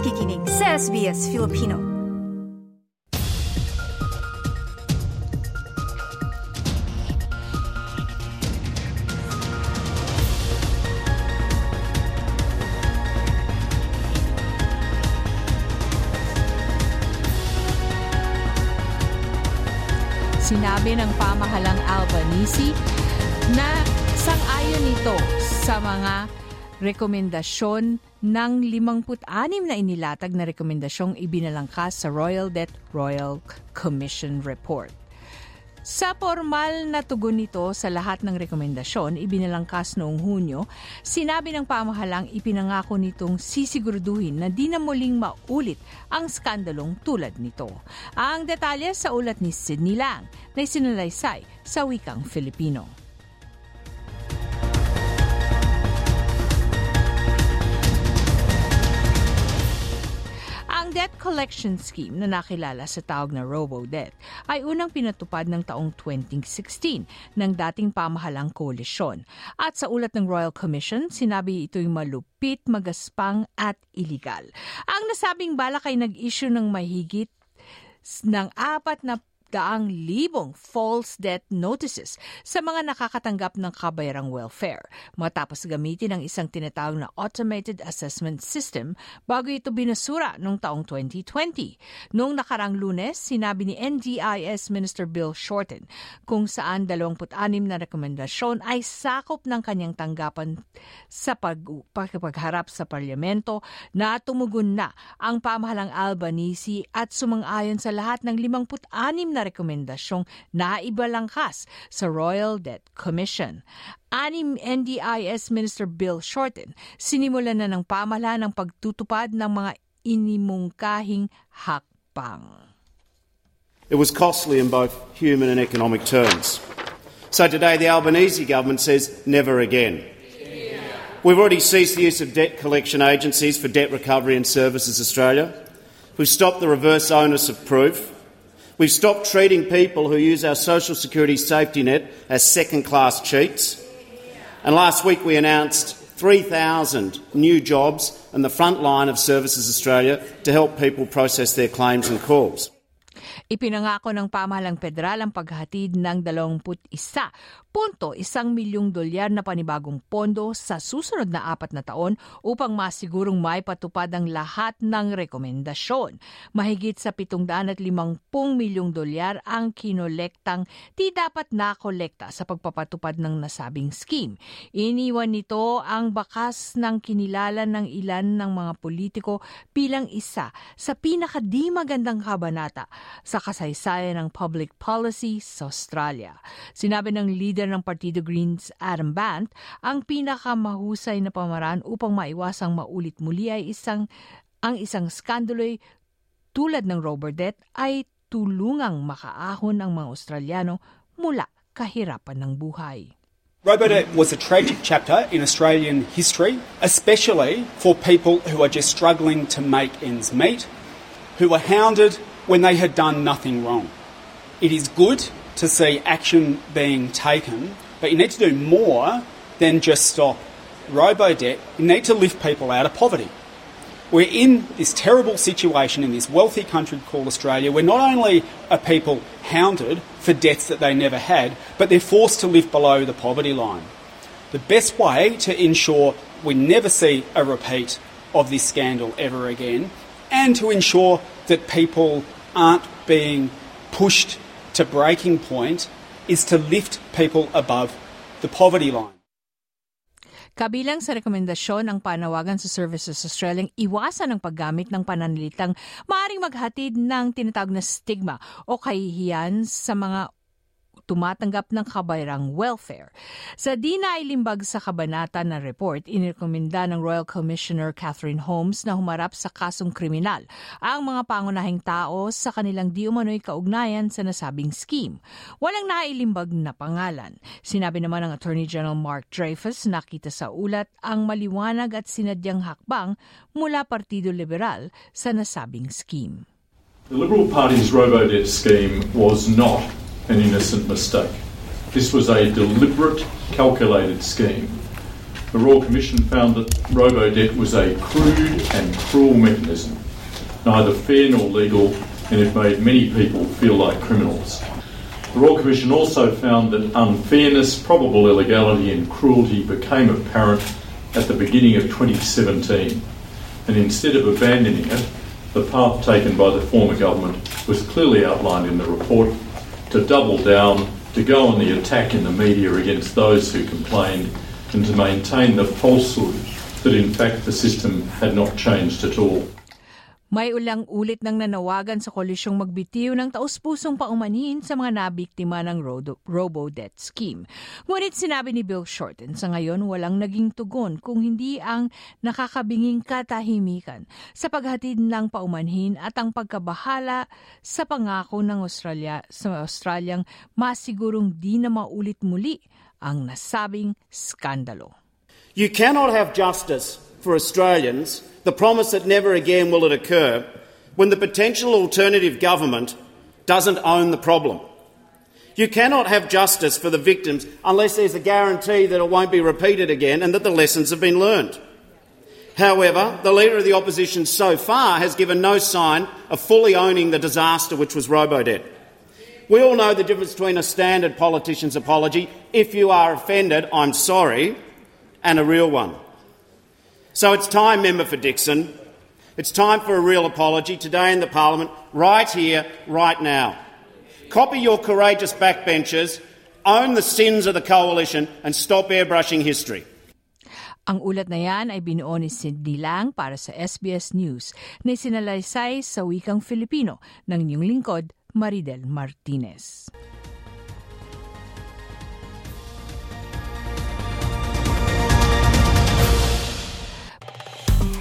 nakikinig sa SBS Filipino. Sinabi ng pamahalang Albanese na sang-ayon ito sa mga rekomendasyon ng 56 na inilatag na rekomendasyong ibinalangkas sa Royal Debt Royal Commission Report. Sa formal na tugon nito sa lahat ng rekomendasyon ibinalangkas noong Hunyo, sinabi ng pamahalang ipinangako nitong sisiguraduhin na di na muling maulit ang skandalong tulad nito. Ang detalye sa ulat ni Sidney Lang na isinalaysay sa wikang Filipino. Debt collection scheme na nakilala sa tawag na RoboDebt ay unang pinatupad ng taong 2016 ng dating pamahalang koalisyon. At sa ulat ng Royal Commission, sinabi ito'y malupit, magaspang at illegal. Ang nasabing balak ay nag-issue ng mahigit ng apat na daang libong false debt notices sa mga nakakatanggap ng kabayarang welfare matapos gamitin ang isang tinatawag na automated assessment system bago ito binasura noong taong 2020. Noong nakarang lunes, sinabi ni NDIS Minister Bill Shorten kung saan 26 na rekomendasyon ay sakop ng kanyang tanggapan sa pag pagharap sa parlamento na tumugon na ang pamahalang Albanese at sumang-ayon sa lahat ng 56 na na rekomendasyong naibalangkas sa Royal Debt Commission. Anim NDIS Minister Bill Shorten, sinimulan na ng pamahalaan ang pagtutupad ng mga inimungkahing hakbang. It was costly in both human and economic terms. So today the Albanese government says never again. We've already ceased the use of debt collection agencies for Debt Recovery and Services Australia. We've stopped the reverse onus of proof. We've stopped treating people who use our social security safety net as second class cheats. And last week we announced 3,000 new jobs in the front line of Services Australia to help people process their claims and calls. Ipinangako ng pamahalang federal ang paghatid ng 21.1 milyong dolyar na panibagong pondo sa susunod na apat na taon upang masigurong may patupad ang lahat ng rekomendasyon. Mahigit sa 750 milyong dolyar ang kinolektang di dapat nakolekta sa pagpapatupad ng nasabing scheme. Iniwan nito ang bakas ng kinilala ng ilan ng mga politiko bilang isa sa pinakadi magandang kabanata sa kasaysayan ng public policy sa Australia. Sinabi ng leader ng Partido Greens Adam Bant, ang pinakamahusay na pamaraan upang maiwasang maulit muli ay isang ang isang skandalo'y tulad ng Robert ay tulungang makaahon ang mga Australiano mula kahirapan ng buhay. Robodebt was a tragic chapter in Australian history, especially for people who are just struggling to make ends meet, who were hounded when they had done nothing wrong. It is good to see action being taken, but you need to do more than just stop robo-debt. You need to lift people out of poverty. We're in this terrible situation in this wealthy country called Australia where not only are people hounded for debts that they never had, but they're forced to live below the poverty line. The best way to ensure we never see a repeat of this scandal ever again and to ensure that people aren't being pushed to breaking point is to lift people above the poverty line. Kabilang sa rekomendasyon ang panawagan sa Services Australia iwasan ang paggamit ng pananalitang maaring maghatid ng tinatawag na stigma o kahihiyan sa mga tumatanggap ng kabayrang welfare. Sa di nailimbag sa kabanata na report, inirekomenda ng Royal Commissioner Catherine Holmes na humarap sa kasong kriminal ang mga pangunahing tao sa kanilang di umano'y kaugnayan sa nasabing scheme. Walang nailimbag na pangalan. Sinabi naman ng Attorney General Mark Dreyfus nakita sa ulat ang maliwanag at sinadyang hakbang mula Partido Liberal sa nasabing scheme. The Liberal Party's robo-debt scheme was not an innocent mistake. This was a deliberate, calculated scheme The Royal Commission found that robo-debt was a crude and cruel mechanism, neither fair nor legal, and it made many people feel like criminals. The Royal Commission also found that unfairness, probable illegality, and cruelty became apparent at the beginning of 2017, and instead of abandoning it, the path taken by the former government was clearly outlined in the report to double down, to go on the attack in the media against those who complained, and to maintain the falsehood that in fact the system had not changed at all. May ulang ulit ng nanawagan sa kolisyong magbitiw ng taus-pusong paumanhin sa mga nabiktima ng robo-debt scheme. Ngunit sinabi ni Bill Shorten sa ngayon walang naging tugon kung hindi ang nakakabinging katahimikan sa paghatid ng paumanhin at ang pagkabahala sa pangako ng Australia sa Australiang masigurong di na maulit muli ang nasabing skandalo. You cannot have justice for Australians the promise that never again will it occur when the potential alternative government doesn't own the problem. You cannot have justice for the victims unless there's a guarantee that it won't be repeated again and that the lessons have been learned. However, the Leader of the Opposition so far has given no sign of fully owning the disaster which was Robodebt. We all know the difference between a standard politician's apology, if you are offended, I'm sorry, and a real one. So it's time, Member for Dixon. It's time for a real apology today in the Parliament, right here, right now. Copy your courageous backbenchers, own the sins of the coalition, and stop airbrushing history. Ang ulat na yan ay binuo ni Cindy Lang para sa SBS News na sinalaysay sa wikang Filipino ng inyong lingkod, Maridel Martinez.